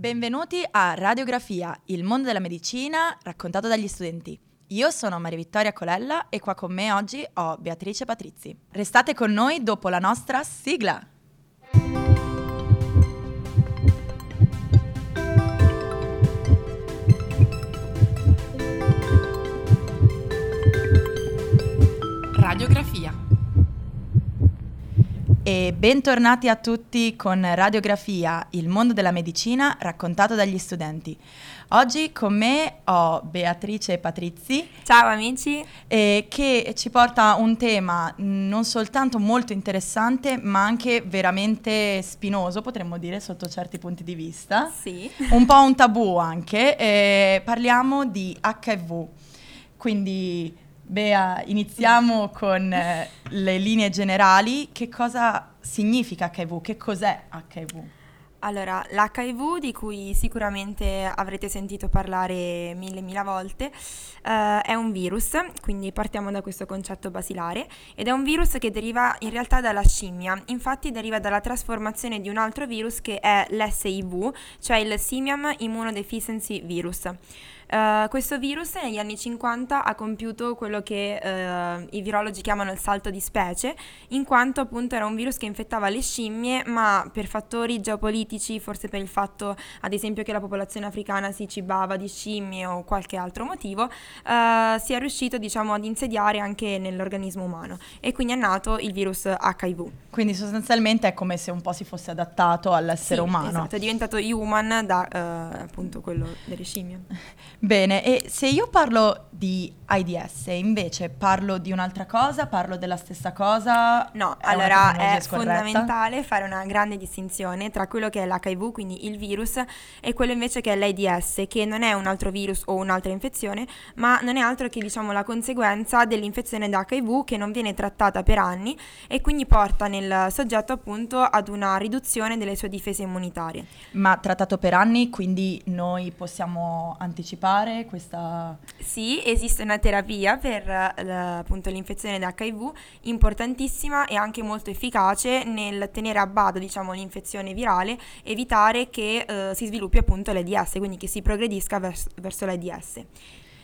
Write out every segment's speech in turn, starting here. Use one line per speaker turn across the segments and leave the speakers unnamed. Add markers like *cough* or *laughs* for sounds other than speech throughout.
Benvenuti a Radiografia, il mondo della medicina raccontato dagli studenti. Io sono Maria Vittoria Colella e qua con me oggi ho Beatrice Patrizzi. Restate con noi dopo la nostra sigla. Radiografia. E bentornati a tutti con Radiografia, il mondo della medicina raccontato dagli studenti. Oggi con me ho Beatrice Patrizzi.
Ciao amici.
Eh, che ci porta un tema non soltanto molto interessante, ma anche veramente spinoso, potremmo dire, sotto certi punti di vista.
Sì.
Un po' un tabù anche. Eh, parliamo di HIV. Quindi Bea, iniziamo con eh, le linee generali. Che cosa significa HIV? Che cos'è HIV?
Allora, l'HIV di cui sicuramente avrete sentito parlare mille mila volte eh, è un virus, quindi partiamo da questo concetto basilare ed è un virus che deriva in realtà dalla scimmia, infatti deriva dalla trasformazione di un altro virus che è l'SIV, cioè il Simian Immunodeficiency Virus. Uh, questo virus negli anni 50 ha compiuto quello che uh, i virologi chiamano il salto di specie, in quanto appunto era un virus che infettava le scimmie, ma per fattori geopolitici, forse per il fatto ad esempio che la popolazione africana si cibava di scimmie o qualche altro motivo, uh, si è riuscito diciamo ad insediare anche nell'organismo umano e quindi è nato il virus HIV.
Quindi sostanzialmente è come se un po' si fosse adattato all'essere
sì,
umano.
Esatto, è diventato human da appunto quello delle scimmie. *laughs*
Bene, e se io parlo di AIDS, invece parlo di un'altra cosa, parlo della stessa cosa?
No, è allora è fondamentale fare una grande distinzione tra quello che è l'HIV, quindi il virus, e quello invece che è l'AIDS, che non è un altro virus o un'altra infezione, ma non è altro che diciamo la conseguenza dell'infezione da HIV che non viene trattata per anni e quindi porta nel soggetto appunto ad una riduzione delle sue difese immunitarie.
Ma trattato per anni, quindi noi possiamo anticipare fare questa...
Sì, esiste una terapia per uh, appunto l'infezione da HIV importantissima e anche molto efficace nel tenere a bada diciamo l'infezione virale, evitare che uh, si sviluppi appunto l'AIDS, quindi che si progredisca vers- verso l'AIDS.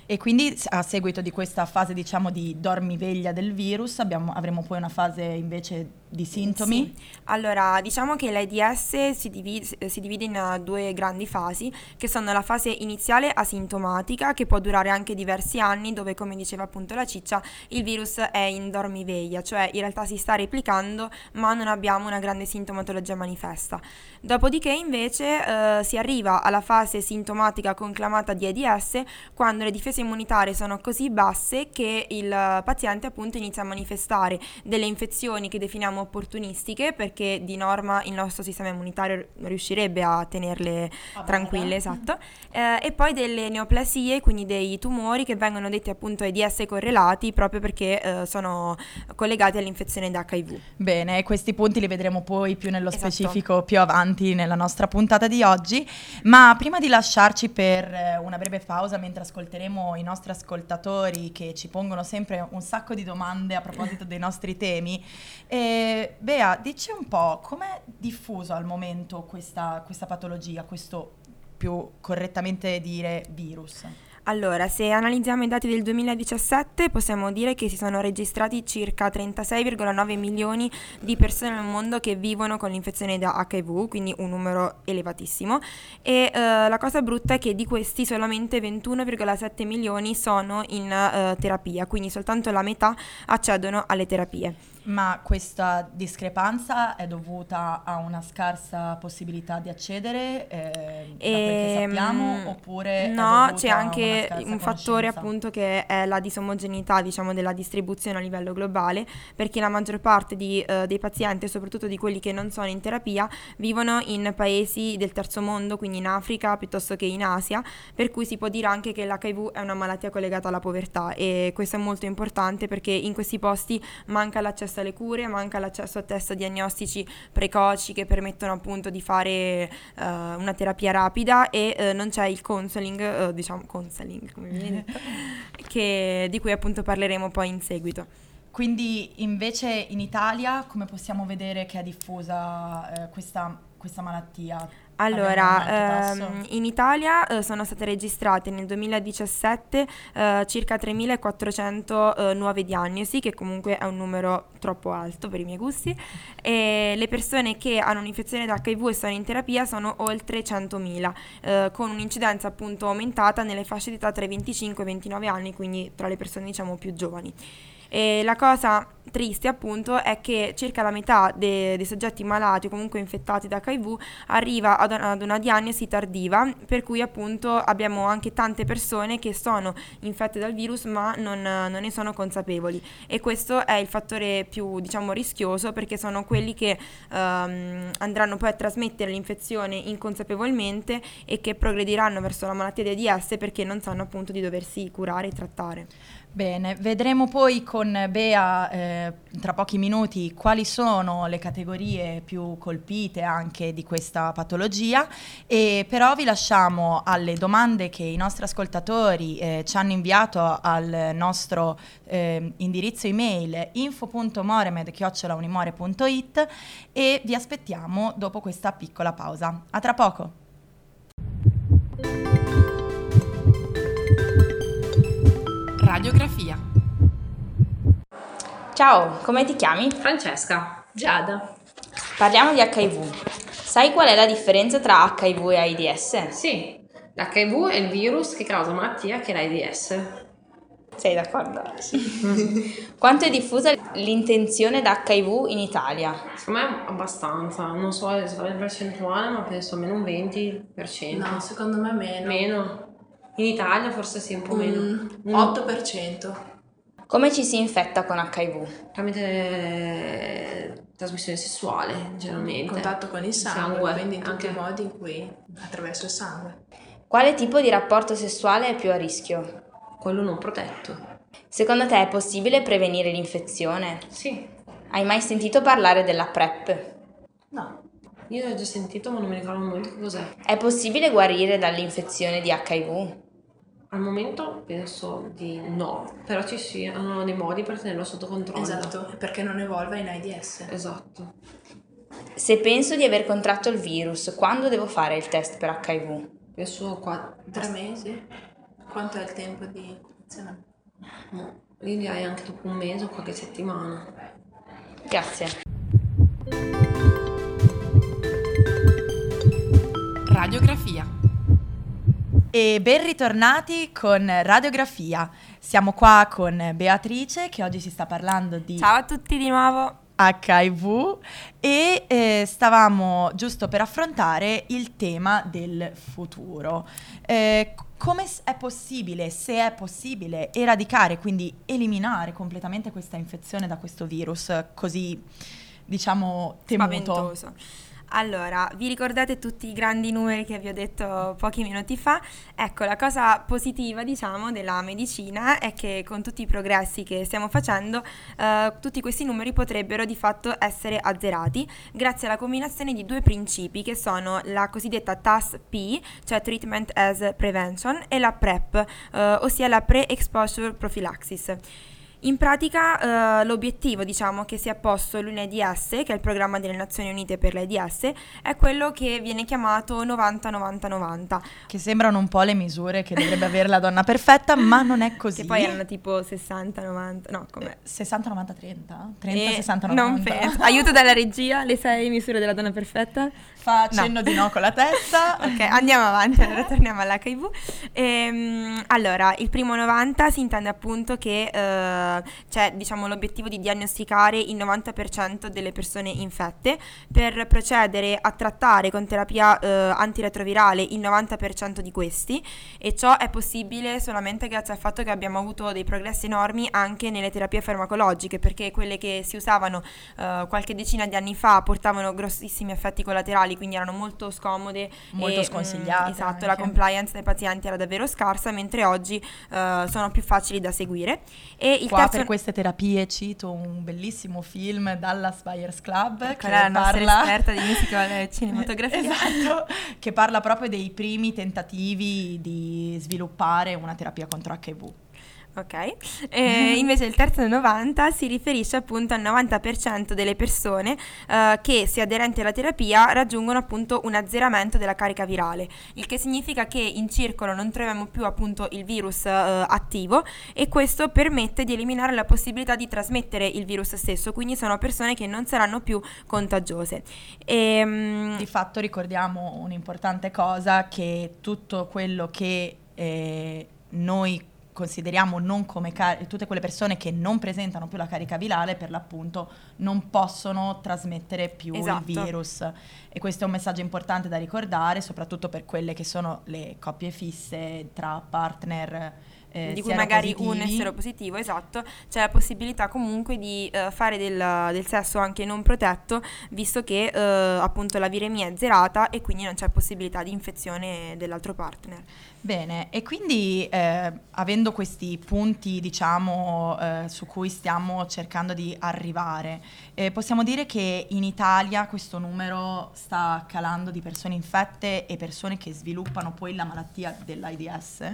E quindi a seguito di questa fase diciamo di dormiveglia del virus abbiamo, avremo poi una fase invece di sintomi?
Sì. Allora, diciamo che l'AIDS si divide, si divide, in due grandi fasi, che sono la fase iniziale asintomatica, che può durare anche diversi anni, dove come diceva appunto la ciccia, il virus è in dormiveglia, cioè in realtà si sta replicando, ma non abbiamo una grande sintomatologia manifesta. Dopodiché invece eh, si arriva alla fase sintomatica conclamata di AIDS, quando le difese immunitarie sono così basse che il paziente appunto inizia a manifestare delle infezioni che definiamo opportunistiche perché di norma il nostro sistema immunitario riuscirebbe a tenerle ah, tranquille, esatto, eh, e poi delle neoplasie, quindi dei tumori che vengono detti appunto AIDS correlati proprio perché eh, sono collegati all'infezione da HIV.
Bene, questi punti li vedremo poi più nello esatto. specifico più avanti nella nostra puntata di oggi, ma prima di lasciarci per eh, una breve pausa mentre ascolteremo i nostri ascoltatori che ci pongono sempre un sacco di domande a proposito dei nostri temi, eh, Bea, dici un po' com'è diffuso al momento questa, questa patologia, questo più correttamente dire virus?
Allora, se analizziamo i dati del 2017 possiamo dire che si sono registrati circa 36,9 milioni di persone nel mondo che vivono con l'infezione da HIV, quindi un numero elevatissimo. E uh, la cosa brutta è che di questi solamente 21,7 milioni sono in uh, terapia, quindi soltanto la metà accedono alle terapie.
Ma questa discrepanza è dovuta a una scarsa possibilità di accedere, eh, e, da quel che ehm, sappiamo, oppure
no, c'è anche un fattore appunto che è la disomogeneità, diciamo, della distribuzione a livello globale, perché la maggior parte di, uh, dei pazienti, soprattutto di quelli che non sono in terapia, vivono in paesi del terzo mondo, quindi in Africa piuttosto che in Asia, per cui si può dire anche che l'HIV è una malattia collegata alla povertà e questo è molto importante perché in questi posti manca l'accesso l'accesso alle cure, manca l'accesso a test diagnostici precoci che permettono appunto di fare uh, una terapia rapida e uh, non c'è il counseling, uh, diciamo counseling come viene *laughs* detto, che, di cui appunto parleremo poi in seguito.
Quindi invece in Italia come possiamo vedere che è diffusa questa, questa malattia?
Allora, ehm, in Italia eh, sono state registrate nel 2017 eh, circa 3.400 eh, nuove diagnosi, che comunque è un numero troppo alto per i miei gusti, e le persone che hanno un'infezione da HIV e sono in terapia sono oltre 100.000, eh, con un'incidenza appunto aumentata nelle fasce di età tra i 25 e i 29 anni, quindi tra le persone diciamo più giovani. E la cosa triste appunto è che circa la metà de- dei soggetti malati o comunque infettati da HIV arriva ad, ad, una diagnosi tardiva, per cui appunto abbiamo anche tante persone che sono infette dal virus ma non, non ne sono consapevoli e questo è il fattore più diciamo rischioso perché sono quelli che um, andranno poi a trasmettere l'infezione inconsapevolmente e che progrediranno verso la malattia di AIDS perché non sanno appunto di doversi curare e trattare.
Bene, vedremo poi con Bea eh, tra pochi minuti quali sono le categorie più colpite anche di questa patologia e però vi lasciamo alle domande che i nostri ascoltatori eh, ci hanno inviato al nostro eh, indirizzo email info.moremed.it e vi aspettiamo dopo questa piccola pausa. A tra poco! Radiografia.
Ciao, come ti chiami?
Francesca.
Giada.
Parliamo di HIV. Sai qual è la differenza tra HIV e AIDS?
Sì, l'HIV è il virus che causa malattia che è l'AIDS.
Sei d'accordo? Sì. *laughs* Quanto è diffusa l'intenzione da HIV in Italia?
Secondo me abbastanza, non so esattamente il percentuale, ma penso almeno un 20%.
No, secondo me meno.
Meno. In Italia forse sì, un po' meno.
Mm, 8%.
Come ci si infetta con HIV?
Tramite eh, trasmissione sessuale, generalmente.
In contatto con il sangue, sangue quindi in tutti i modi in cui attraverso il sangue.
Quale tipo di rapporto sessuale è più a rischio?
Quello non protetto.
Secondo te è possibile prevenire l'infezione?
Sì.
Hai mai sentito parlare della PrEP?
No. Io l'ho già sentito ma non mi ricordo molto che cos'è.
È possibile guarire dall'infezione di HIV?
Al momento penso di no, però ci siano dei modi per tenerlo sotto controllo.
Esatto, perché non evolva in AIDS.
Esatto.
Se penso di aver contratto il virus, quando devo fare il test per HIV?
Penso qua...
Tre mesi? Quanto è il tempo di incubazione?
No, io direi anche dopo un mese o qualche settimana.
Grazie.
Radiografia. E ben ritornati con Radiografia. Siamo qua con Beatrice che oggi si sta parlando di...
Ciao a tutti di nuovo.
HIV e eh, stavamo giusto per affrontare il tema del futuro. Eh, come è possibile, se è possibile, eradicare, quindi eliminare completamente questa infezione da questo virus così, diciamo, temuto?
Spaventoso. Allora, vi ricordate tutti i grandi numeri che vi ho detto pochi minuti fa? Ecco, la cosa positiva, diciamo, della medicina è che con tutti i progressi che stiamo facendo, eh, tutti questi numeri potrebbero di fatto essere azzerati grazie alla combinazione di due principi che sono la cosiddetta TAS-P, cioè Treatment as Prevention, e la PrEP, eh, ossia la Pre-Exposure Prophylaxis. In pratica eh, l'obiettivo diciamo, che si è posto l'UNEDS, che è il programma delle Nazioni Unite per l'AIDS, è quello che viene chiamato 90-90-90.
Che sembrano un po' le misure che dovrebbe avere la donna perfetta, ma non è *laughs* così.
Che poi erano tipo 60-90, no
come? 60-90-30? 30-60-90? Non
penso. *laughs* Aiuto dalla regia, le sei misure della donna perfetta?
Fa cenno no. di no con la testa. *laughs*
ok, andiamo avanti, allora torniamo all'HIV. Ehm, allora, il primo 90 si intende appunto che... Eh, c'è diciamo, l'obiettivo di diagnosticare il 90% delle persone infette. Per procedere a trattare con terapia eh, antiretrovirale il 90% di questi. E ciò è possibile solamente grazie al fatto che abbiamo avuto dei progressi enormi anche nelle terapie farmacologiche perché quelle che si usavano eh, qualche decina di anni fa portavano grossissimi effetti collaterali quindi erano molto scomode
molto e, mm, sconsigliate
mh, esatto anche. la compliance dei pazienti era davvero scarsa mentre oggi eh, sono più facili da seguire.
E il Qua per queste terapie cito un bellissimo film Dallas Buyers Club
che è la nostra parla... esperta di musical *laughs* cinematografia.
Esatto, che parla proprio dei primi tentativi di sviluppare una terapia contro HIV
Ok, e invece il terzo 90 si riferisce appunto al 90% delle persone eh, che, se aderenti alla terapia, raggiungono appunto un azzeramento della carica virale, il che significa che in circolo non troviamo più appunto il virus eh, attivo e questo permette di eliminare la possibilità di trasmettere il virus stesso, quindi sono persone che non saranno più contagiose.
E, um, di fatto ricordiamo un'importante cosa, che tutto quello che eh, noi consideriamo non come car- tutte quelle persone che non presentano più la carica virale per l'appunto non possono trasmettere più esatto. il virus e questo è un messaggio importante da ricordare soprattutto per quelle che sono le coppie fisse tra partner
eh, di cui magari un essere positivo, esatto, c'è la possibilità comunque di uh, fare del, del, sesso anche non protetto, visto che uh, appunto la viremia è zerata e quindi non c'è possibilità di infezione dell'altro partner.
Bene, e quindi eh, avendo questi punti, diciamo, eh, su cui stiamo cercando di arrivare, eh, possiamo dire che in Italia questo numero sta calando di persone infette e persone che sviluppano poi la malattia dell'AIDS?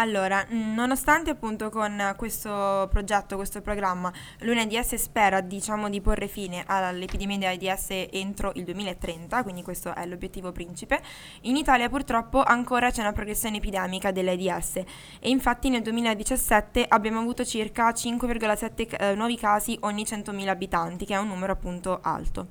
Allora, nonostante appunto con questo progetto, questo programma, l'UNAIDS spera diciamo di porre fine all'epidemia di AIDS entro il 2030, quindi questo è l'obiettivo principe, in Italia purtroppo ancora c'è una progressione epidemica dell'AIDS e infatti nel 2017 abbiamo avuto circa 5,7 eh, nuovi casi ogni 100.000 abitanti, che è un numero appunto alto.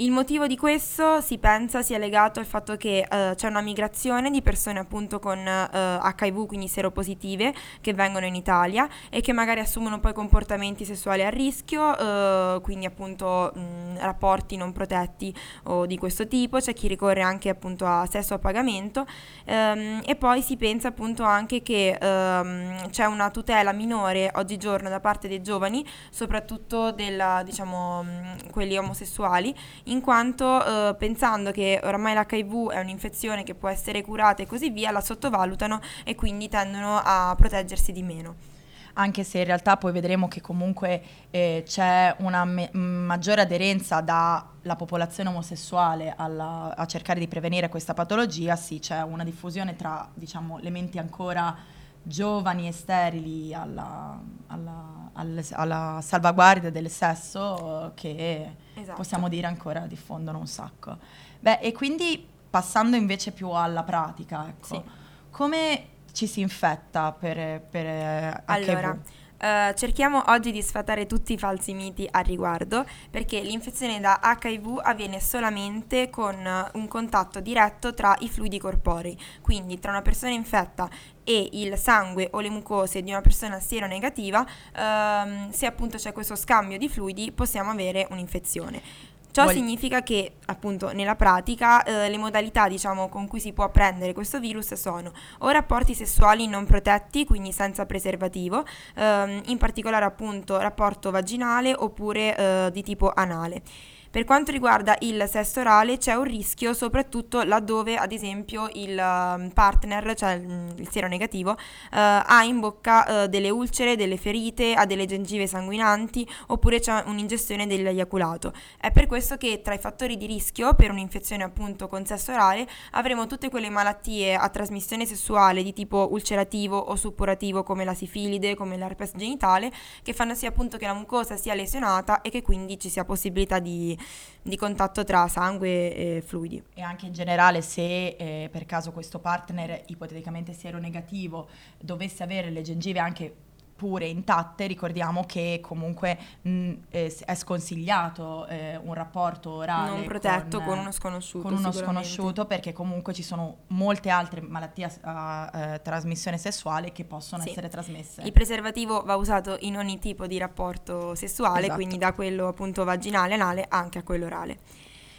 Il motivo di questo si pensa sia legato al fatto che uh, c'è una migrazione di persone appunto con eh, HIV, quindi seropositive, che vengono in Italia e che magari assumono poi comportamenti sessuali a rischio, uh, quindi appunto mh, rapporti non protetti o di questo tipo, c'è chi ricorre anche appunto a sesso a pagamento. Um, e poi si pensa appunto anche che um, c'è una tutela minore oggigiorno da parte dei giovani, soprattutto della, diciamo, mh, quelli omosessuali in quanto eh, pensando che oramai l'HIV è un'infezione che può essere curata e così via, la sottovalutano e quindi tendono a proteggersi di meno.
Anche se in realtà poi vedremo che comunque eh, c'è una me- maggiore aderenza dalla popolazione omosessuale alla, a cercare di prevenire questa patologia, sì, c'è una diffusione tra diciamo, le menti ancora giovani e sterili alla, alla, alla, alla salvaguardia del sesso che esatto. possiamo dire ancora diffondono un sacco. Beh, e quindi passando invece più alla pratica, ecco, sì. come ci si infetta per, per HIV?
Uh, cerchiamo oggi di sfatare tutti i falsi miti a riguardo perché l'infezione da HIV avviene solamente con un contatto diretto tra i fluidi corporei, quindi tra una persona infetta e il sangue o le mucose di una persona seronegativa, uh, se appunto c'è questo scambio di fluidi possiamo avere un'infezione. Ciò Voglio... significa che appunto nella pratica eh, le modalità diciamo con cui si può prendere questo virus sono o rapporti sessuali non protetti, quindi senza preservativo, ehm, in particolare appunto rapporto vaginale oppure eh, di tipo anale. Per quanto riguarda il sesso orale c'è un rischio soprattutto laddove ad esempio il um, partner, cioè il sero negativo, uh, ha in bocca uh, delle ulcere, delle ferite, ha delle gengive sanguinanti oppure c'è un'ingestione dell'eiaculato. È per questo che tra i fattori di rischio per un'infezione appunto con sesso orale avremo tutte quelle malattie a trasmissione sessuale di tipo ulcerativo o suppurativo come la sifilide, come l'herpes genitale, che fanno sì appunto che la mucosa sia lesionata e che quindi ci sia possibilità di di contatto tra sangue e fluidi.
E anche in generale se eh, per caso questo partner ipoteticamente negativo dovesse avere le gengive anche pure intatte, ricordiamo che comunque mh, eh, è sconsigliato eh, un rapporto orale
non protetto con, con uno sconosciuto.
Con uno sconosciuto perché comunque ci sono molte altre malattie a eh, trasmissione sessuale che possono sì. essere trasmesse.
Il preservativo va usato in ogni tipo di rapporto sessuale, esatto. quindi da quello appunto vaginale, anale anche a quello orale.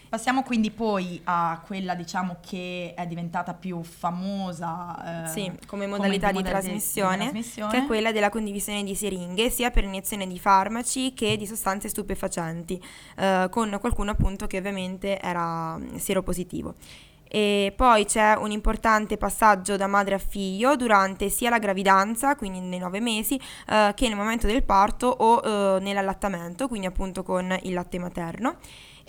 Passiamo quindi poi a quella diciamo che è diventata più famosa
eh, sì, come modalità, come di, trasmissione, di, trasmissione, che è quella della condivisione di siringhe sia per iniezione di farmaci che di sostanze stupefacenti, eh, con qualcuno appunto che ovviamente era mm, seropositivo. E poi c'è un importante passaggio da madre a figlio durante sia la gravidanza, quindi nei nove mesi, eh, che nel momento del parto o eh, nell'allattamento, quindi appunto con il latte materno.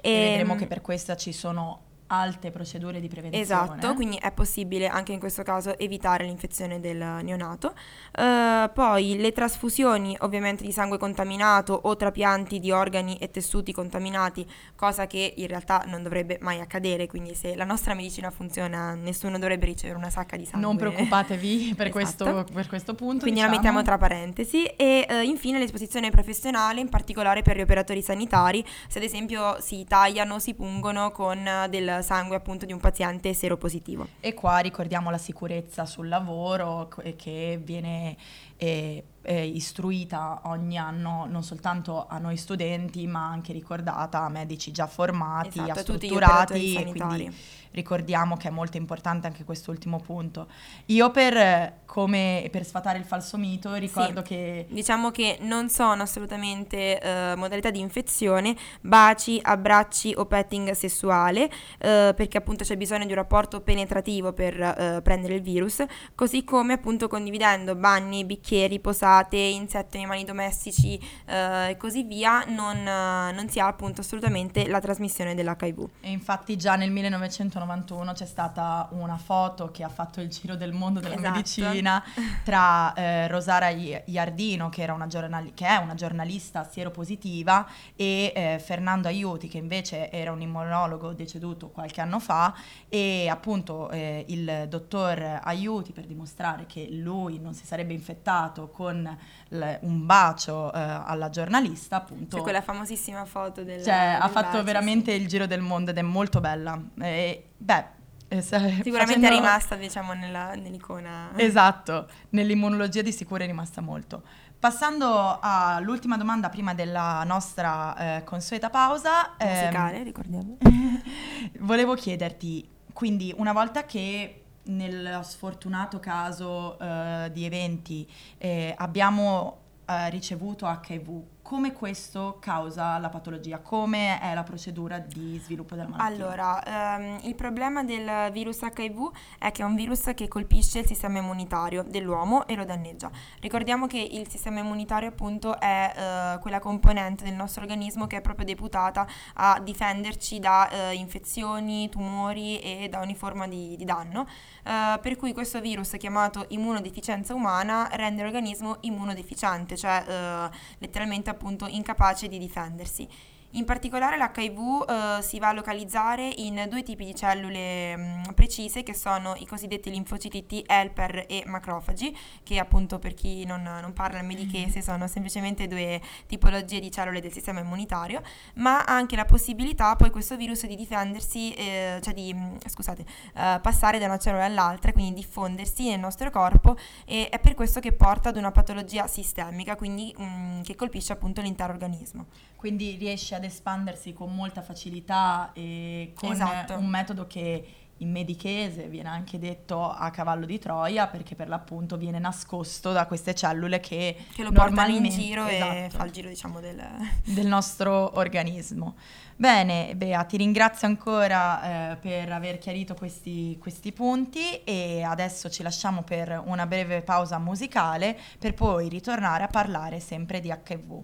E, e vedremo che per questa ci sono alte procedure di prevenzione.
Esatto, quindi è possibile anche in questo caso evitare l'infezione del neonato. Uh, poi le trasfusioni ovviamente di sangue contaminato o trapianti di organi e tessuti contaminati, cosa che in realtà non dovrebbe mai accadere, quindi se la nostra medicina funziona nessuno dovrebbe ricevere una sacca di sangue.
Non preoccupatevi *laughs* per, esatto. questo, per questo, punto.
Quindi
diciamo.
la mettiamo tra parentesi e uh, infine l'esposizione professionale, in particolare per gli operatori sanitari, se ad esempio si tagliano, si pungono con del sangue appunto di un paziente seropositivo.
E qua ricordiamo la sicurezza sul lavoro che viene eh, eh, istruita ogni anno non soltanto a noi studenti ma anche ricordata a medici già formati, esatto, a strutturati e quindi ricordiamo che è molto importante anche quest'ultimo punto. Io per, come, per sfatare il falso mito ricordo
sì,
che...
Diciamo che non sono assolutamente uh, modalità di infezione, baci, abbracci o petting sessuale, uh, perché appunto c'è bisogno di un rapporto penetrativo per uh, prendere il virus, così come appunto condividendo bagni, bicchieri, posate, insetti, animali domestici e così via, non, non si ha appunto assolutamente la trasmissione dell'HIV.
E infatti già nel 1990 1991 c'è stata una foto che ha fatto il giro del mondo della esatto. medicina tra eh, Rosara Iardino, che, una giornali- che, è una giornalista sieropositiva, e eh, Fernando Aiuti, che invece era un immunologo deceduto qualche anno fa, e appunto eh, il dottor Aiuti, per dimostrare che lui non si sarebbe infettato con l- un bacio eh, alla giornalista, appunto...
C'è quella famosissima foto del...
Cioè,
del
ha fatto
bacio,
veramente
sì.
il giro del mondo ed è molto bella. E Beh,
eh, sicuramente facendo... è rimasta, diciamo, nella, nell'icona.
Esatto, nell'immunologia di sicuro è rimasta molto. Passando all'ultima domanda prima della nostra eh, consueta pausa.
Musicale, ehm, ricordiamo. *laughs*
volevo chiederti, quindi una volta che nel sfortunato caso eh, di eventi eh, abbiamo eh, ricevuto HIV, come questo causa la patologia? Come è la procedura di sviluppo della malattia?
Allora, ehm, il problema del virus HIV è che è un virus che colpisce il sistema immunitario dell'uomo e lo danneggia. Ricordiamo che il sistema immunitario appunto è eh, quella componente del nostro organismo che è proprio deputata a difenderci da eh, infezioni, tumori e da ogni forma di, di danno. Uh, per cui questo virus chiamato immunodeficienza umana rende l'organismo immunodeficiente, cioè uh, letteralmente appunto incapace di difendersi. In particolare l'HIV eh, si va a localizzare in due tipi di cellule mh, mm, precise che sono i cosiddetti linfociti T helper e macrofagi, che appunto per chi non, non parla il medichese sono semplicemente due tipologie di cellule del sistema immunitario, ma ha anche la possibilità poi questo virus di difendersi, eh, cioè di, mh, mm, scusate, eh, passare da una cellula all'altra, quindi diffondersi nel nostro corpo e è per questo che porta ad una patologia sistemica, quindi mh, mm, che colpisce appunto l'intero organismo.
Quindi riesce ad espandersi con molta facilità e con esatto. un metodo che in medichese viene anche detto a cavallo di Troia perché per l'appunto viene nascosto da queste cellule che,
che lo portano in giro esatto, e fa il giro diciamo del... *laughs*
del nostro organismo. Bene, Bea, ti ringrazio ancora eh, per aver chiarito questi, questi, punti e adesso ci lasciamo per una breve pausa musicale per poi ritornare a parlare sempre di HIV.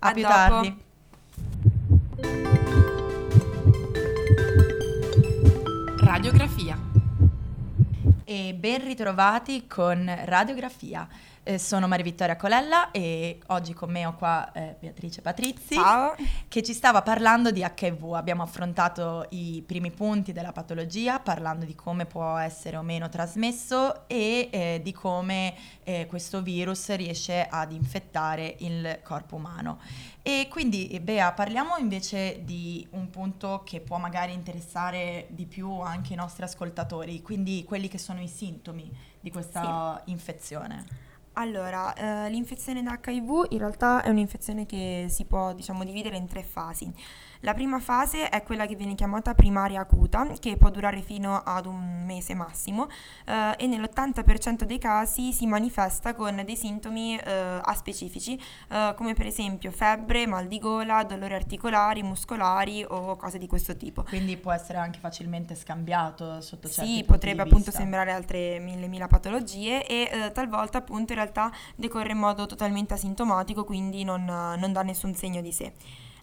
A, a più dopo. tardi. Radiografia. E ben ritrovati con Radiografia. Eh, sono Maria Vittoria Colella e oggi con me ho qua eh, Beatrice Patrizzi
Ciao.
che ci stava parlando di HIV. Abbiamo affrontato i primi punti della patologia parlando di come può essere o meno trasmesso e eh, di come eh, questo virus riesce ad infettare il corpo umano. E quindi Bea, parliamo invece di un punto che può magari interessare di più anche i nostri ascoltatori, quindi quelli che sono i sintomi di questa sì. infezione.
Allora, eh, l'infezione da HIV in realtà è un'infezione che si può diciamo dividere in tre fasi. La prima fase è quella che viene chiamata primaria acuta, che può durare fino ad un mese massimo eh, e nell'80% dei casi si manifesta con dei sintomi eh, aspecifici, eh, come per esempio febbre, mal di gola, dolori articolari, muscolari o cose di questo tipo.
Quindi può essere anche facilmente scambiato sotto certi
Sì, potrebbe appunto sembrare altre mille mila patologie e eh, talvolta appunto in realtà decorre in modo totalmente asintomatico, quindi non, non dà nessun segno di sé.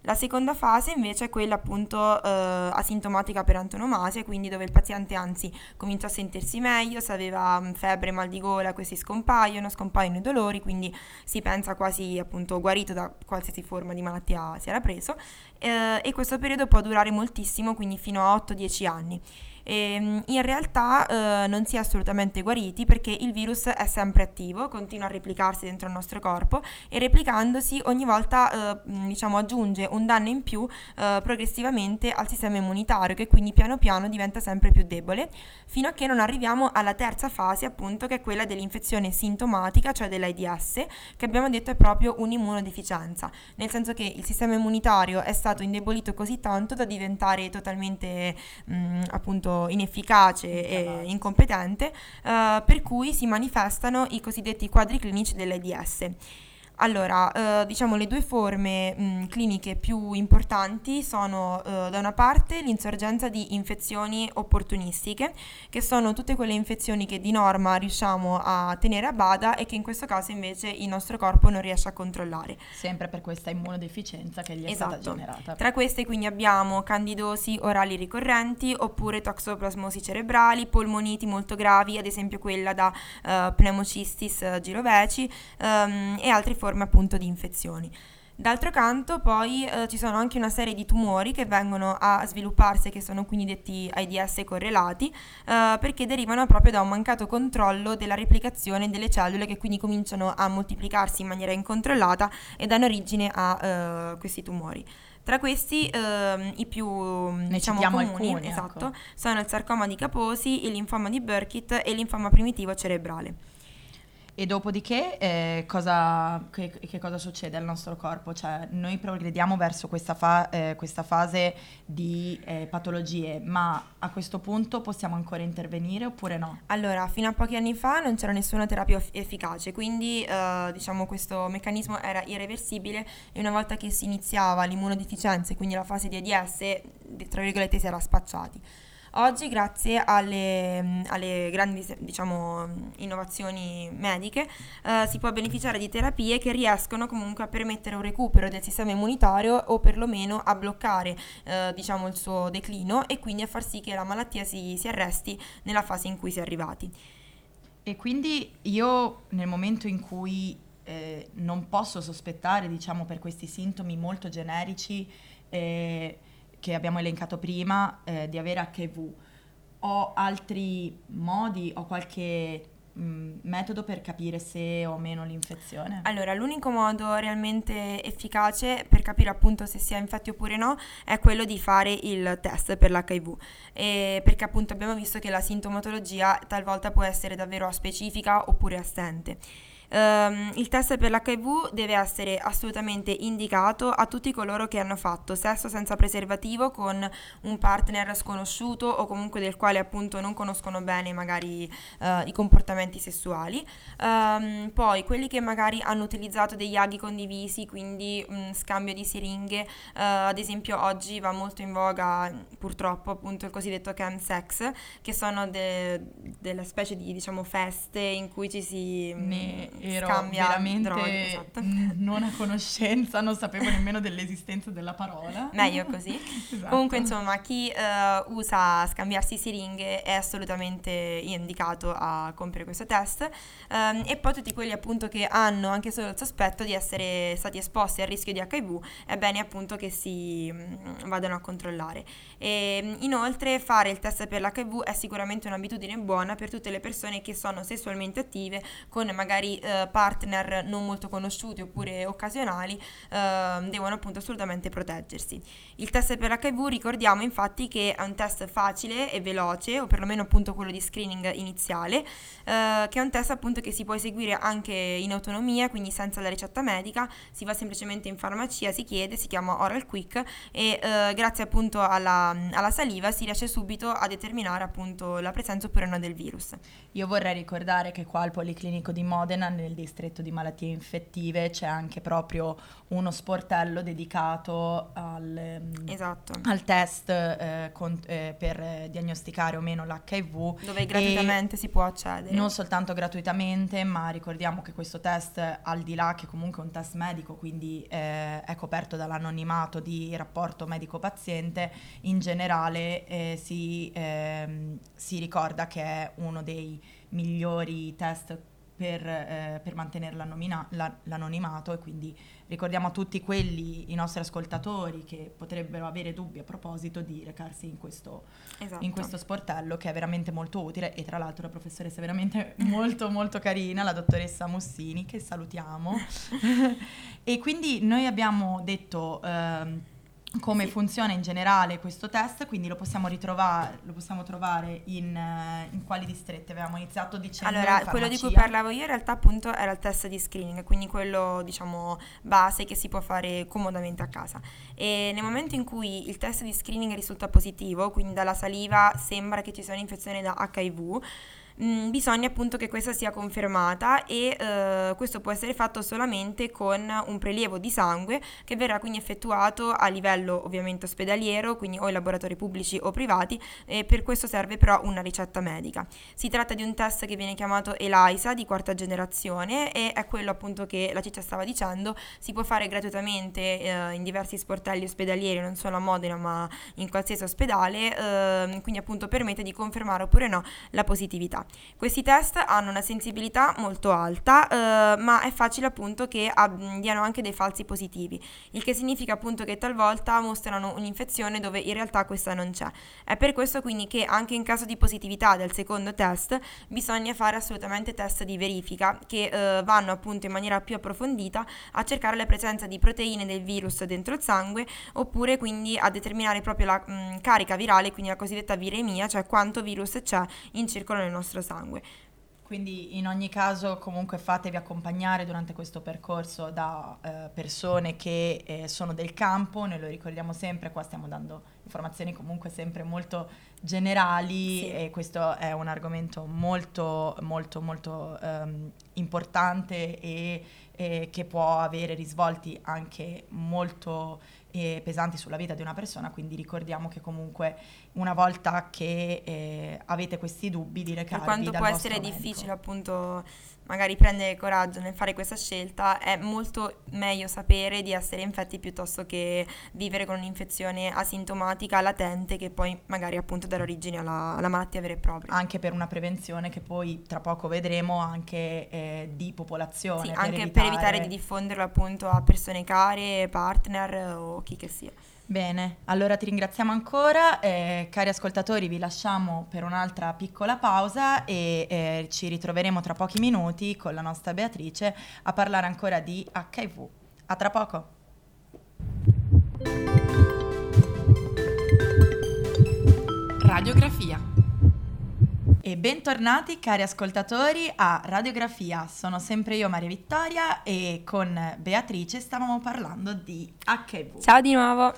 La seconda fase invece è quella appunto eh, asintomatica per antonomasia, quindi dove il paziente anzi comincia a sentirsi meglio, se aveva mm, febbre, mal di gola, questi scompaiono, scompaiono i dolori, quindi si pensa quasi appunto guarito da qualsiasi forma di malattia si era preso eh, e questo periodo può durare moltissimo, quindi fino a 8-10 anni e ehm, in realtà eh, non si è assolutamente guariti perché il virus è sempre attivo, continua a replicarsi dentro il nostro corpo e replicandosi ogni volta eh, diciamo, aggiunge un danno in più eh, progressivamente al sistema immunitario che quindi piano piano diventa sempre più debole fino a che non arriviamo alla terza fase appunto che è quella dell'infezione sintomatica, cioè dell'AIDS, che abbiamo detto è proprio un'immunodeficienza, nel senso che il sistema immunitario è stato indebolito così tanto da diventare totalmente mh, appunto inefficace e incompetente, eh, per cui si manifestano i cosiddetti quadri clinici dell'AIDS. Allora, eh, diciamo le due forme mh, cliniche più importanti sono eh, da una parte l'insorgenza di infezioni opportunistiche, che sono tutte quelle infezioni che di norma riusciamo a tenere a bada e che in questo caso invece il nostro corpo non riesce a controllare.
Sempre per questa immunodeficienza che gli è esatto. stata generata.
Tra queste quindi abbiamo candidosi orali ricorrenti oppure toxoplasmosi cerebrali, polmoniti molto gravi, ad esempio quella da uh, pneumocistis giroveci um, e altre forme forme appunto di infezioni. D'altro canto poi eh, ci sono anche una serie di tumori che vengono a svilupparsi, che sono quindi detti AIDS correlati, eh, perché derivano proprio da un mancato controllo della replicazione delle cellule che quindi cominciano a moltiplicarsi in maniera incontrollata e danno origine a eh, questi tumori. Tra questi eh, i più diciamo, comuni alcuni, ecco. esatto, ecco. sono il sarcoma di Kaposi, il linfoma di Burkitt e il linfoma primitivo cerebrale.
E dopodiché eh, cosa, che, che, cosa succede al nostro corpo? Cioè, noi progrediamo verso questa, fa, eh, questa fase di eh, patologie, ma a questo punto possiamo ancora intervenire oppure no?
Allora, fino a pochi anni fa non c'era nessuna terapia efficace, quindi eh, diciamo questo meccanismo era irreversibile e una volta che si iniziava l'immunodeficienza, quindi la fase di AIDS, tra virgolette si era spacciati. Oggi, grazie alle, alle grandi diciamo, innovazioni mediche, eh, si può beneficiare di terapie che riescono comunque a permettere un recupero del sistema immunitario o perlomeno a bloccare eh, diciamo, il suo declino e quindi a far sì che la malattia si, si arresti nella fase in cui si è arrivati.
E quindi io nel momento in cui eh, non posso sospettare, diciamo, per questi sintomi molto generici, eh, che abbiamo elencato prima eh, di avere HIV. Ho altri modi, ho qualche mh, metodo per capire se ho meno l'infezione?
Allora, l'unico modo realmente efficace per capire appunto se si è infetti oppure no è quello di fare il test per l'HIV, e perché appunto abbiamo visto che la sintomatologia talvolta può essere davvero specifica oppure assente. Um, il test per l'HIV deve essere assolutamente indicato a tutti coloro che hanno fatto sesso senza preservativo con un partner sconosciuto o comunque del quale appunto non conoscono bene magari uh, i comportamenti sessuali. Um, poi quelli che magari hanno utilizzato degli aghi condivisi, quindi um, scambio di siringhe, uh, ad esempio oggi va molto in voga purtroppo appunto il cosiddetto chemsex, che sono de- delle specie di diciamo feste in cui ci si...
Ne ero veramente droghe, esatto. non a conoscenza, non sapevo nemmeno dell'esistenza della parola.
Meglio così. *laughs* esatto. Comunque, insomma, chi uh, usa scambiarsi siringhe è assolutamente indicato a compiere questo test. Um, e poi tutti quelli appunto che hanno anche solo il sospetto di essere stati esposti al rischio di HIV, è bene appunto che si um, vadano a controllare. E, inoltre, fare il test per l'HIV è sicuramente un'abitudine buona per tutte le persone che sono sessualmente attive con magari eh, partner non molto conosciuti oppure occasionali eh, devono appunto assolutamente proteggersi. Il test per l'HIV ricordiamo infatti che è un test facile e veloce o perlomeno appunto quello di screening iniziale eh, che è un test appunto che si può eseguire anche in autonomia quindi senza la ricetta medica si va semplicemente in farmacia si chiede si chiama Oral Quick e eh, grazie appunto alla, alla saliva si riesce subito a determinare appunto la presenza oppure no del virus.
Io vorrei ricordare che qua al Policlinico di Modena nel distretto di malattie infettive c'è anche proprio uno sportello dedicato al, ehm, esatto. al test eh, con, eh, per diagnosticare o meno l'HIV.
Dove gratuitamente si può accedere.
Non soltanto gratuitamente, ma ricordiamo che questo test, al di là che comunque è un test medico, quindi eh, è coperto dall'anonimato di rapporto medico-paziente, in generale eh, si, ehm, si ricorda che è uno dei migliori test per, eh, per mantenere la, l'anonimato e quindi ricordiamo a tutti quelli, i nostri ascoltatori che potrebbero avere dubbi a proposito di recarsi in questo, esatto. in questo sportello che è veramente molto utile e tra l'altro la professoressa è veramente *laughs* molto molto carina, la dottoressa Mussini che salutiamo *laughs* e quindi noi abbiamo detto... Eh, come sì. funziona in generale questo test, quindi lo possiamo ritrovare, lo possiamo trovare in, uh, in quali distretti avevamo iniziato dicendo
Allora, quello di cui parlavo io in realtà appunto era il test di screening, quindi quello diciamo base che si può fare comodamente a casa. E nel momento in cui il test di screening risulta positivo, quindi dalla saliva sembra che ci sia un'infezione da HIV, mh, mm, bisogna appunto che questa sia confermata e eh, questo può essere fatto solamente con un prelievo di sangue che verrà quindi effettuato a livello ovviamente ospedaliero, quindi o in laboratori pubblici o privati, e per questo serve però una ricetta medica. Si tratta di un test che viene chiamato ELISA di quarta generazione e è quello appunto che la ciccia stava dicendo, si può fare gratuitamente eh, in diversi sportelli ospedalieri, non solo a Modena ma in qualsiasi ospedale, eh, quindi appunto permette di confermare oppure no la positività. Questi test hanno una sensibilità molto alta, eh, ma è facile appunto che abbiano anche dei falsi positivi, il che significa appunto che talvolta mostrano un'infezione dove in realtà questa non c'è. È per questo quindi che anche in caso di positività del secondo test bisogna fare assolutamente test di verifica che eh, vanno appunto in maniera più approfondita a cercare la presenza di proteine del virus dentro il sangue oppure quindi a determinare proprio la mh, carica virale, quindi la cosiddetta viremia, cioè quanto virus c'è in circolo nel nostro nostro sangue.
Quindi in ogni caso comunque fatevi accompagnare durante questo percorso da eh, persone che eh, sono del campo, noi lo ricordiamo sempre, qua stiamo dando informazioni comunque sempre molto generali sì. e questo è un argomento molto molto molto um, importante e, e, che può avere risvolti anche molto eh, pesanti sulla vita di una persona, quindi ricordiamo che comunque una volta che eh, avete questi dubbi di recarvi
Per quanto
può
essere
medico.
difficile appunto magari prendere coraggio nel fare questa scelta, è molto meglio sapere di essere infetti piuttosto che vivere con un'infezione asintomatica latente che poi magari appunto dà origine alla, alla malattia vera e propria.
Anche per una prevenzione che poi tra poco vedremo anche eh, di popolazione.
Sì,
per
anche
evitare...
per evitare di diffonderlo appunto a persone care, partner o chi che sia.
Bene, allora ti ringraziamo ancora, eh, cari ascoltatori vi lasciamo per un'altra piccola pausa e eh, ci ritroveremo tra pochi minuti con la nostra Beatrice a parlare ancora di HIV. A tra poco! Radiografia e bentornati cari ascoltatori a Radiografia. Sono sempre io Maria Vittoria e con Beatrice stavamo parlando di HIV.
Ciao di nuovo.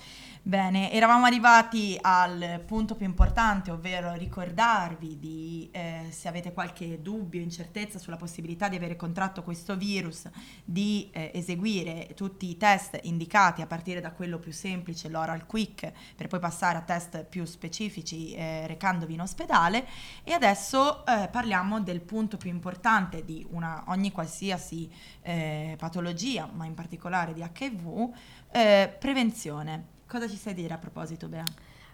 Bene, eravamo arrivati al punto più importante, ovvero ricordarvi di, eh, se avete qualche dubbio, incertezza sulla possibilità di avere contratto questo virus, di eh, eseguire tutti i test indicati a partire da quello più semplice, l'oral quick, per poi passare a test più specifici eh, recandovi in ospedale. E adesso eh, parliamo del punto più importante di una, ogni qualsiasi eh, patologia, ma in particolare di HIV, eh, prevenzione. Cosa ci sai dire a proposito, Bea?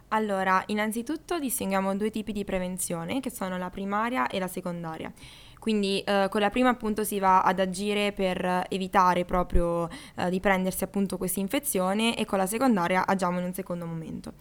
Allora, innanzitutto distinguiamo due tipi di prevenzione, che sono la primaria e la secondaria. Quindi eh, con la prima appunto si va ad agire per evitare proprio eh, di prendersi appunto questa infezione e con la secondaria agiamo in un secondo momento.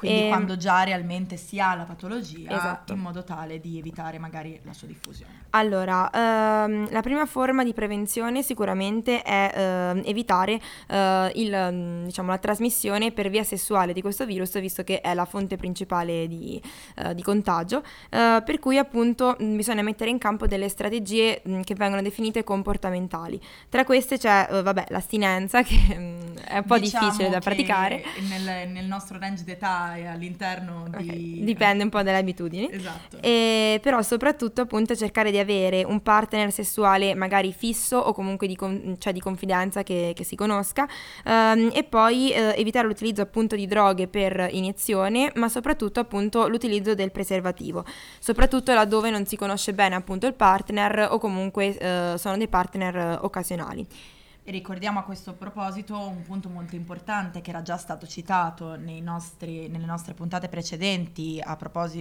Quindi e... quando già realmente si ha la patologia, esatto. in modo tale di evitare magari la sua diffusione.
Allora, ehm, la prima forma di prevenzione sicuramente è ehm, evitare eh, il, diciamo, la trasmissione per via sessuale di questo virus, visto che è la fonte principale di, eh, di contagio, eh, per cui appunto mh, bisogna mettere in campo delle strategie mh, che vengono definite comportamentali. Tra queste c'è, eh, vabbè, l'astinenza, *laughs* che mh, è un po'
diciamo
difficile da praticare.
Nel, nel nostro range d'età sia all'interno di... Okay.
Dipende un po' dalle abitudini.
Esatto.
E, però soprattutto appunto cercare di avere un partner sessuale magari fisso o comunque di, con, cioè di confidenza che, che, si conosca um, e poi uh, evitare l'utilizzo appunto di droghe per iniezione ma soprattutto appunto l'utilizzo del preservativo, soprattutto laddove non si conosce bene appunto il partner o comunque uh, sono dei partner occasionali.
Ricordiamo a questo proposito un punto molto importante che era già stato citato nostri, nelle nostre puntate precedenti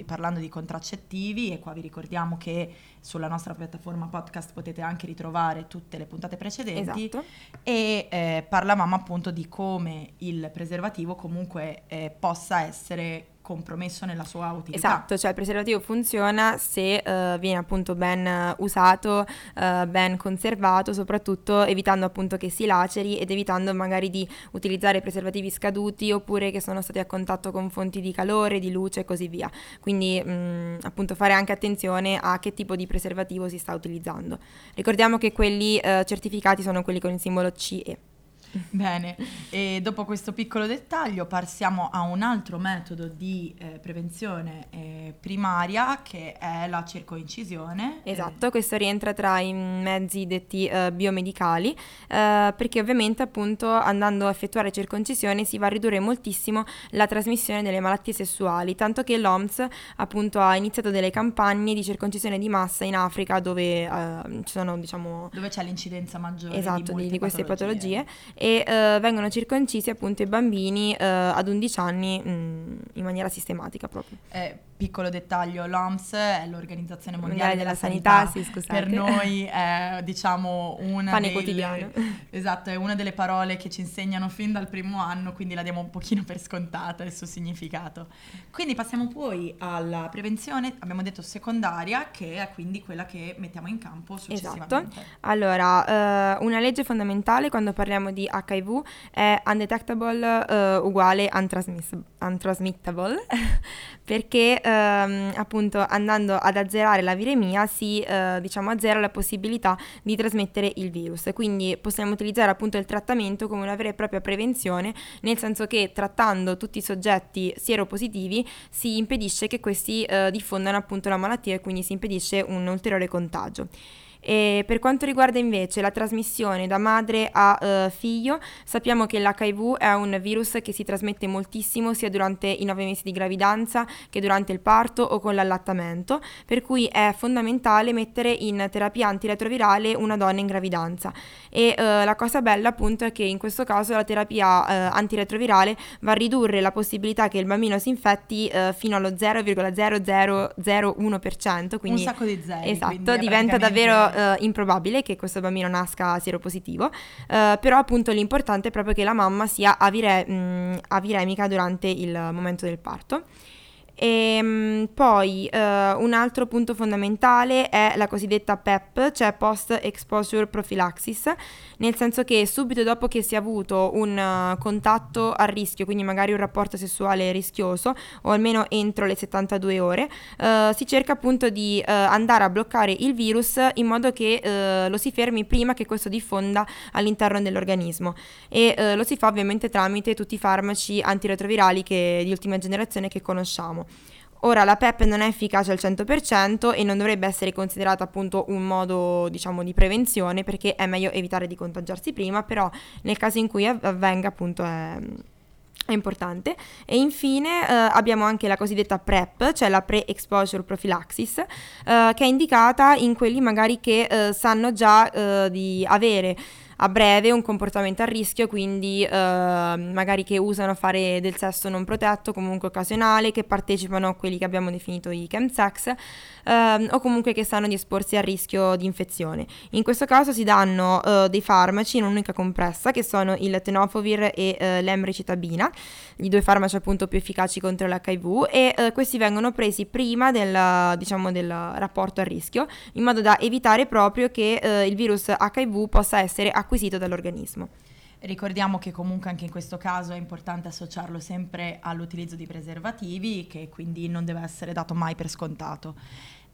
parlando di contraccettivi e qua vi ricordiamo che sulla nostra piattaforma podcast potete anche ritrovare tutte le puntate precedenti
esatto.
e eh, parlavamo appunto di come il preservativo comunque eh, possa essere compromesso nella sua utilità.
Esatto, cioè il preservativo funziona se uh, viene appunto ben usato, uh, ben conservato, soprattutto evitando appunto che si laceri ed evitando magari di utilizzare preservativi scaduti oppure che sono stati a contatto con fonti di calore, di luce e così via. Quindi mh, mm, appunto fare anche attenzione a che tipo di preservativo si sta utilizzando. Ricordiamo che quelli uh, certificati sono quelli con il simbolo CE. *laughs*
Bene, e dopo questo piccolo dettaglio passiamo a un altro metodo di eh, prevenzione eh, primaria che è la circoincisione.
Esatto, questo rientra tra i mezzi detti eh, biomedicali eh, perché ovviamente appunto andando a effettuare circoncisione si va a ridurre moltissimo la trasmissione delle malattie sessuali, tanto che l'OMS appunto ha iniziato delle campagne di circoncisione di massa in Africa dove eh, ci sono diciamo...
Dove c'è l'incidenza maggiore
esatto,
di,
di, di queste patologie,
patologie
e uh, vengono circoncisi appunto i bambini uh, ad 11 anni mh, mm, in maniera sistematica proprio.
Eh, piccolo dettaglio, l'OMS è l'Organizzazione Mondiale, della, della, Sanità,
Sanità sì,
per noi *laughs* è diciamo una
Pane quotidiano.
Esatto, è una delle parole che ci insegnano fin dal primo anno, quindi la diamo un pochino per scontata il suo significato. Quindi passiamo poi alla prevenzione, abbiamo detto secondaria, che è quindi quella che mettiamo in campo successivamente.
Esatto. Allora, uh, una legge fondamentale quando parliamo di HIV è undetectable uh, uguale untransmiss- untransmittable, *laughs* perché uh, appunto andando ad azzerare la viremia si uh, diciamo azzera la possibilità di trasmettere il virus. Quindi possiamo utilizzare appunto il trattamento come una vera e propria prevenzione, nel senso che trattando tutti i soggetti sieropositivi si impedisce che questi uh, diffondano appunto la malattia e quindi si impedisce un ulteriore contagio. E per quanto riguarda invece la trasmissione da madre a uh, figlio, sappiamo che l'HIV è un virus che si trasmette moltissimo sia durante i nove mesi di gravidanza che durante il parto o con l'allattamento, per cui è fondamentale mettere in terapia antiretrovirale una donna in gravidanza. E uh, la cosa bella appunto è che in questo caso la terapia uh, antiretrovirale va a ridurre la possibilità che il bambino si infetti fino allo 0,0001%. Quindi,
un sacco di zeri.
Esatto, diventa davvero uh, improbabile che questo bambino nasca sieropositivo, uh, però appunto l'importante è proprio che la mamma sia avire- mh, mm, aviremica durante il momento del parto. E ehm, poi uh, un altro punto fondamentale è la cosiddetta PEP, cioè Post Exposure Prophylaxis, nel senso che subito dopo che si è avuto un uh, contatto a rischio, quindi magari un rapporto sessuale rischioso, o almeno entro le 72 ore, uh, si cerca appunto di andare a bloccare il virus in modo che lo si fermi prima che questo diffonda all'interno dell'organismo. E lo si fa ovviamente tramite tutti i farmaci antiretrovirali che, di ultima generazione che conosciamo. Ora la PEP non è efficace al 100% e non dovrebbe essere considerata appunto un modo diciamo di prevenzione perché è meglio evitare di contagiarsi prima, però nel caso in cui avvenga appunto è, è importante. E infine eh, abbiamo anche la cosiddetta PrEP, cioè la Pre-Exposure Prophylaxis, eh, che è indicata in quelli magari che eh, sanno già eh, di avere a breve un comportamento a rischio, quindi eh, magari che usano fare del sesso non protetto, comunque occasionale, che partecipano a quelli che abbiamo definito i chemsex, eh, o comunque che sanno di esporsi a rischio di infezione. In questo caso si danno eh, dei farmaci in un'unica compressa, che sono il tenofovir e eh, l'emricitabina, i due farmaci appunto più efficaci contro l'HIV, e eh, questi vengono presi prima del, diciamo, del rapporto a rischio, in modo da evitare proprio che eh, il virus HIV possa essere acquisito acquisito dall'organismo.
Ricordiamo che comunque anche in questo caso è importante associarlo sempre all'utilizzo di preservativi, che quindi non deve essere dato mai per scontato.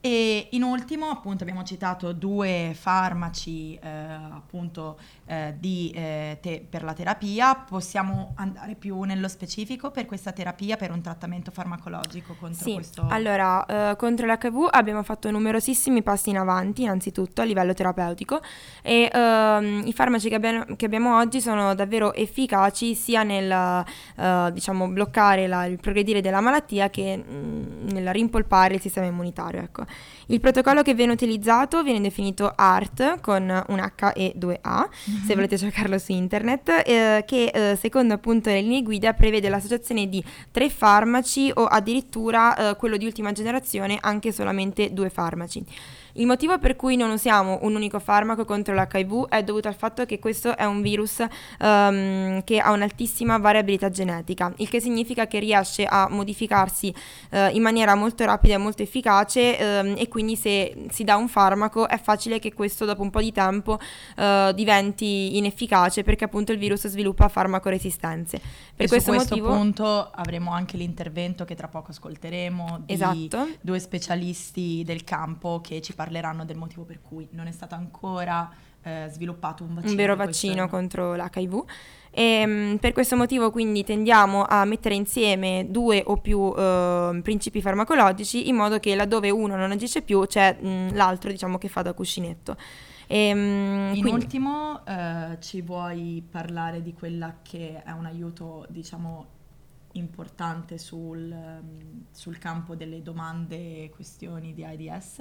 E in ultimo, appunto, abbiamo citato due farmaci eh, appunto eh, di, eh, te- per la terapia. Possiamo andare più nello specifico per questa terapia, per un trattamento farmacologico contro
sì.
questo?
Allora, eh, contro l'HV abbiamo fatto numerosissimi passi in avanti, innanzitutto a livello terapeutico, e ehm, i farmaci che abbiamo, che abbiamo, oggi sono davvero efficaci sia nel eh, diciamo, bloccare la, il progredire della malattia che mh, mm, nel rimpolpare il sistema immunitario. Ecco. Il protocollo che viene utilizzato viene definito ART con un H e due A, mm-hmm. se volete cercarlo su internet, eh, che eh, secondo appunto le linee guida prevede l'associazione di tre farmaci o addirittura eh, quello di ultima generazione anche solamente due farmaci. Il motivo per cui non usiamo un unico farmaco contro l'HIV è dovuto al fatto che questo è un virus um, che ha un'altissima variabilità genetica, il che significa che riesce a modificarsi uh, in maniera molto rapida e molto efficace um, e quindi se si dà un farmaco è facile che questo dopo un po' di tempo uh, diventi inefficace perché appunto il virus sviluppa farmacoresistenze.
Per e questo, su questo motivo... punto avremo anche l'intervento che tra poco ascolteremo di esatto. due specialisti del campo che ci parleranno parleranno del motivo per cui non è stato ancora eh, sviluppato un vaccino.
Un vero vaccino contro l'HIV. E, ehm, per questo motivo quindi tendiamo a mettere insieme due o più eh, principi farmacologici in modo che laddove uno non agisce più c'è mh, l'altro diciamo che fa da cuscinetto.
E, ehm, in quindi... ultimo eh, ci vuoi parlare di quella che è un aiuto diciamo importante sul, ehm, sul, campo delle domande e questioni di AIDS?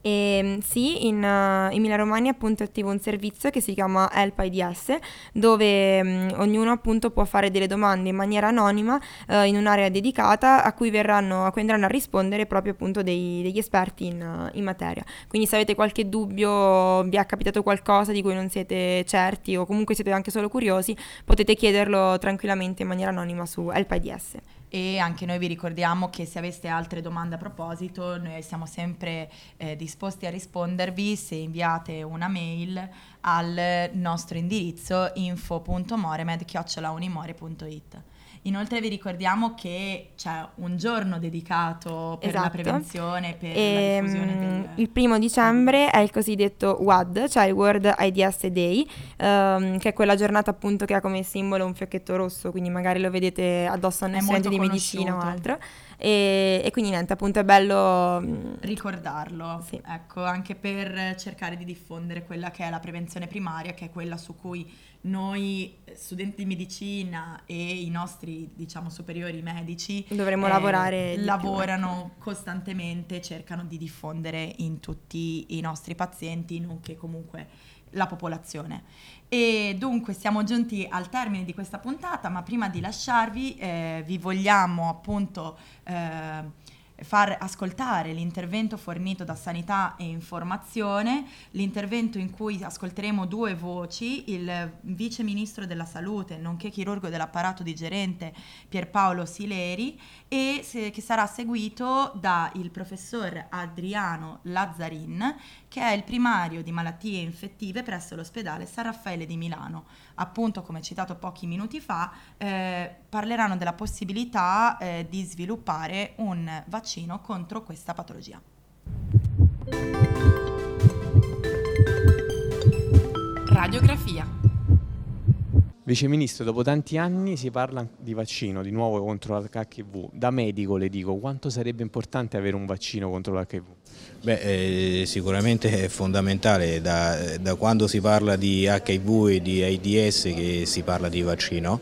E, ehm, sì, in uh, Emilia Romagna appunto attivo un servizio che si chiama Help AIDS dove um, ognuno appunto può fare delle domande in maniera anonima uh, in un'area dedicata a cui, verranno, a cui andranno a rispondere proprio appunto dei, degli esperti in, uh, in, materia. Quindi se avete qualche dubbio, vi è capitato qualcosa di cui non siete certi o comunque siete anche solo curiosi, potete chiederlo tranquillamente in maniera anonima su Help AIDS
e anche noi vi ricordiamo che se aveste altre domande a proposito noi siamo sempre eh, disposti a rispondervi. Se inviate una mail al nostro indirizzo info.moremed.unimore.it Inoltre vi ricordiamo che c'è un giorno dedicato per esatto. la prevenzione, per e, la diffusione del...
Il primo dicembre è il cosiddetto WAD, cioè il World AIDS Day, um, che è quella giornata appunto che ha come simbolo un fiocchetto rosso, quindi magari lo vedete addosso a un studente di medicina o altro. E, e, quindi niente, appunto è bello
mm, ricordarlo, sì. ecco, anche per cercare di diffondere quella che è la prevenzione primaria, che è quella su cui noi studenti di medicina e i nostri diciamo superiori medici
dovremmo eh, lavorare
lavorano più. costantemente cercano di diffondere in tutti i nostri pazienti nonché comunque la popolazione e dunque siamo giunti al termine di questa puntata ma prima di lasciarvi eh, vi vogliamo appunto eh, far ascoltare l'intervento fornito da Sanità e Informazione, l'intervento in cui ascolteremo due voci, il Vice Ministro della Salute, nonché chirurgo dell'apparato digerente Pierpaolo Sileri e se, che sarà seguito dal professor Adriano Lazzarin, che è il primario di malattie infettive presso l'ospedale San Raffaele di Milano. Appunto, come citato pochi minuti fa, eh, parleranno della possibilità eh, di sviluppare un vaccino contro questa patologia.
Radiografia Vice Ministro, dopo tanti anni si parla di vaccino di nuovo contro l'HIV. Da medico le dico, quanto sarebbe importante avere un vaccino contro l'HIV?
Beh, eh, sicuramente è fondamentale, da, da, quando si parla di HIV e di AIDS che si parla di vaccino.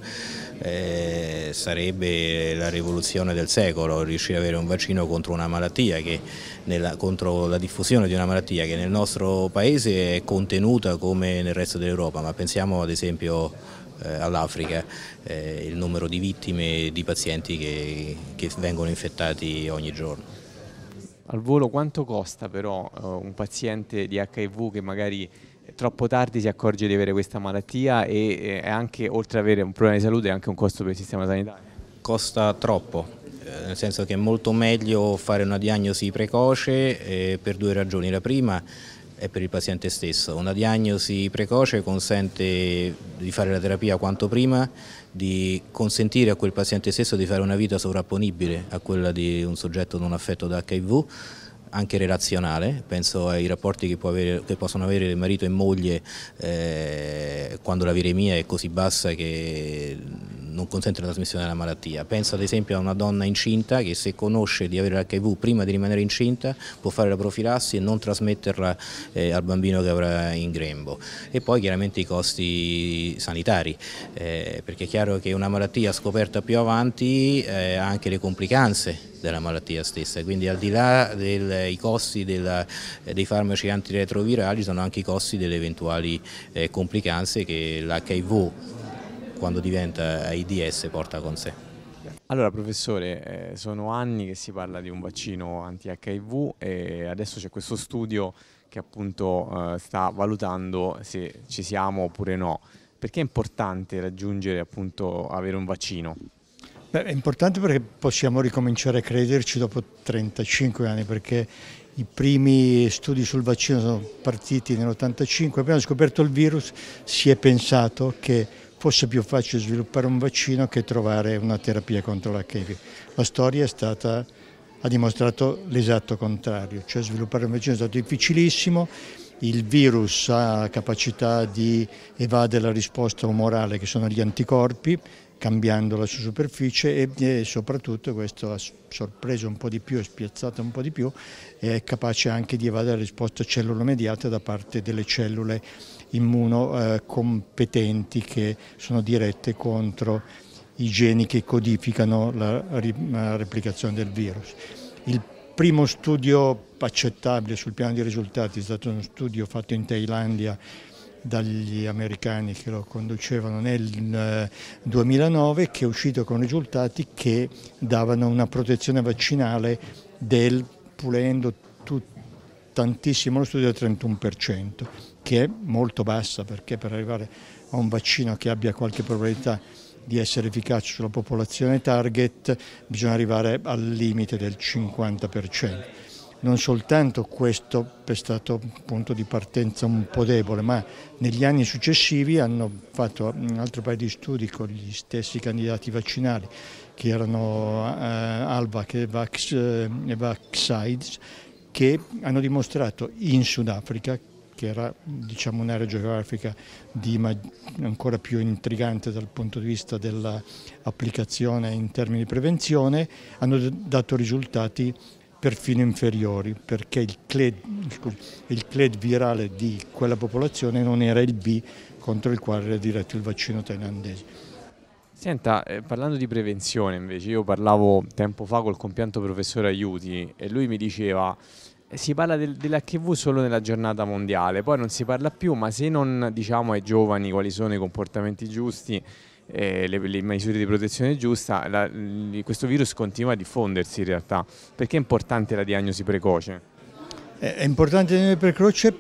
Eh, sarebbe la rivoluzione del secolo riuscire ad avere un vaccino contro una malattia che nella, contro la diffusione di una malattia che nel nostro paese è contenuta come nel resto dell'Europa ma pensiamo ad esempio eh, all'Africa eh, il numero di vittime e di pazienti che, che, vengono infettati ogni giorno.
Al volo quanto costa però uh, un paziente di HIV che magari troppo tardi si accorge di avere questa malattia e, e anche oltre ad avere un problema di salute è anche un costo per il sistema sanitario?
Costa troppo, eh, nel senso che è molto meglio fare una diagnosi precoce eh, per due ragioni. La prima è per il paziente stesso. Una diagnosi precoce consente di fare la terapia quanto prima, di consentire a quel paziente stesso di fare una vita sovrapponibile a quella di un soggetto non affetto da HIV anche relazionale, penso ai rapporti che, avere, che possono avere marito e moglie eh, quando la viremia è così bassa che non consente la trasmissione della malattia. Penso ad esempio a una donna incinta che se conosce di avere l'HIV prima di rimanere incinta può fare la profilassi e non trasmetterla eh, al bambino che avrà in grembo. E poi chiaramente i costi sanitari, eh, perché è chiaro che una malattia scoperta più avanti eh, ha anche le complicanze della malattia stessa, quindi al di là dei costi della, dei farmaci antiretrovirali sono anche i costi delle eventuali eh, complicanze che l'HIV quando diventa AIDS porta con sé.
Allora professore, eh, sono anni che si parla di un vaccino anti-HIV e adesso c'è questo studio che appunto eh, sta valutando se ci siamo oppure no. Perché è importante raggiungere appunto avere un vaccino?
Beh, è importante perché possiamo ricominciare a crederci dopo 35 anni perché i primi studi sul vaccino sono partiti nell'85, abbiamo scoperto il virus, si è pensato che fosse più facile sviluppare un vaccino che trovare una terapia contro l'HIV. La storia stata, ha dimostrato l'esatto contrario, cioè sviluppare un vaccino è stato difficilissimo, il virus ha la capacità di evadere la risposta umorale che sono gli anticorpi, cambiando la sua superficie e, soprattutto questo ha sorpreso un po' di più, e spiazzato un po' di più, è capace anche di evadere la risposta cellulo mediata da parte delle cellule immunocompetenti che sono dirette contro i geni che codificano la, replicazione del virus. Il primo studio accettabile sul piano di risultati è stato uno studio fatto in Thailandia dagli americani che lo conducevano nel 2009 eh, che è uscito con risultati che davano una protezione vaccinale del, pulendo tantissimo lo studio, del 31% che è molto bassa perché per arrivare a un vaccino che abbia qualche probabilità di essere efficace sulla popolazione target bisogna arrivare al limite del 50%. Non soltanto questo è stato un punto di partenza un po' debole, ma negli anni successivi hanno fatto un altro paio di studi con gli stessi candidati vaccinali che erano eh, Alvac e, Vax, eh, e Vaxides che hanno dimostrato in Sudafrica che era diciamo, un'area geografica ancora più intrigante dal punto di vista dell'applicazione in termini di prevenzione, hanno dato risultati perfino inferiori perché il clade, il clade virale di quella popolazione non era il B contro il quale era diretto il vaccino thailandese.
Senta, eh, parlando di prevenzione invece, io parlavo tempo fa col compianto professore Aiuti e lui mi diceva si parla del, dell'HIV solo nella giornata mondiale, poi non si parla più, ma se non diciamo ai giovani quali sono i comportamenti giusti, eh, le, le, misure di protezione giusta, la, questo virus continua a diffondersi in realtà. Perché è importante la diagnosi precoce?
È importante la diagnosi precoce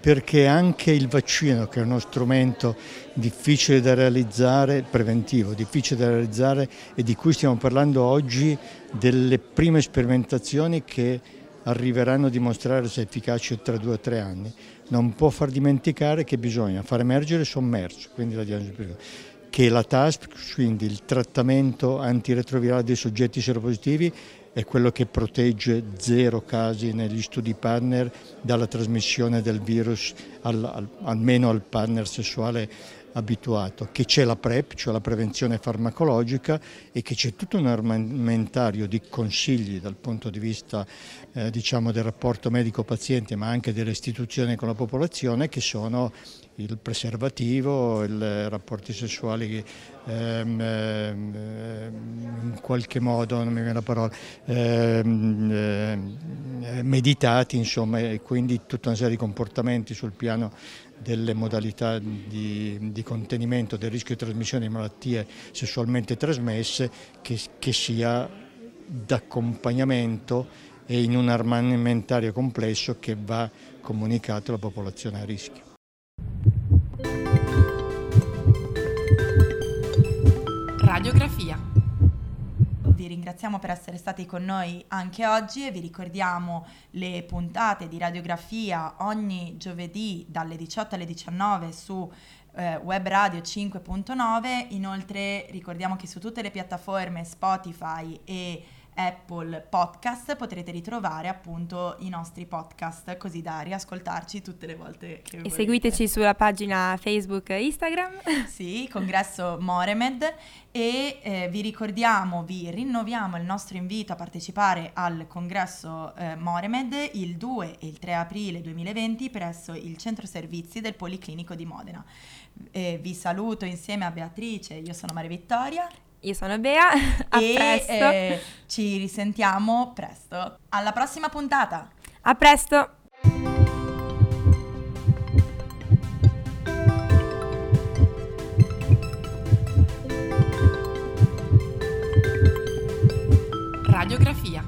perché anche il vaccino, che è uno strumento difficile da realizzare, preventivo, difficile da realizzare e di cui stiamo parlando oggi, delle prime sperimentazioni che arriveranno a dimostrare se è efficace tra due o tre anni, non può far dimenticare che bisogna far emergere sommerso, quindi la diagnosi che la TASP, quindi il trattamento antiretrovirale dei soggetti seropositivi, è quello che protegge zero casi negli studi partner dalla trasmissione del virus al, al, almeno al partner sessuale abituato, che c'è la PrEP, cioè la prevenzione farmacologica e che c'è tutto un armamentario di consigli dal punto di vista eh, diciamo del rapporto medico-paziente ma anche delle istituzioni con la popolazione che sono il preservativo, i rapporti sessuali ehm, ehm, in qualche modo, non mi viene la parola, ehm, ehm, meditati insomma e quindi tutta una serie di comportamenti sul piano delle modalità di, di, contenimento del rischio di trasmissione di malattie sessualmente trasmesse che, che sia d'accompagnamento e in un armamentario complesso che va comunicato alla popolazione a rischio.
Radiografia. Vi ringraziamo per essere stati con noi anche oggi e vi ricordiamo le puntate di radiografia ogni giovedì dalle 18 alle 19 su eh, Web Radio 5.9. Inoltre ricordiamo che su tutte le piattaforme Spotify e Apple Podcast potrete ritrovare appunto i nostri podcast così da riascoltarci tutte le volte che
E seguiteci sulla pagina Facebook e Instagram. *laughs*
Sì, congresso Moremed e eh, vi ricordiamo, vi rinnoviamo il nostro invito a partecipare al congresso eh, Moremed il 2 e il 3 aprile 2020 presso il centro servizi del Policlinico di Modena. Eh, vi saluto insieme a Beatrice, io sono Maria Vittoria
io sono Bea, *laughs* a
e,
presto.
Eh, ci risentiamo presto. Alla prossima puntata.
A presto. Radiografia.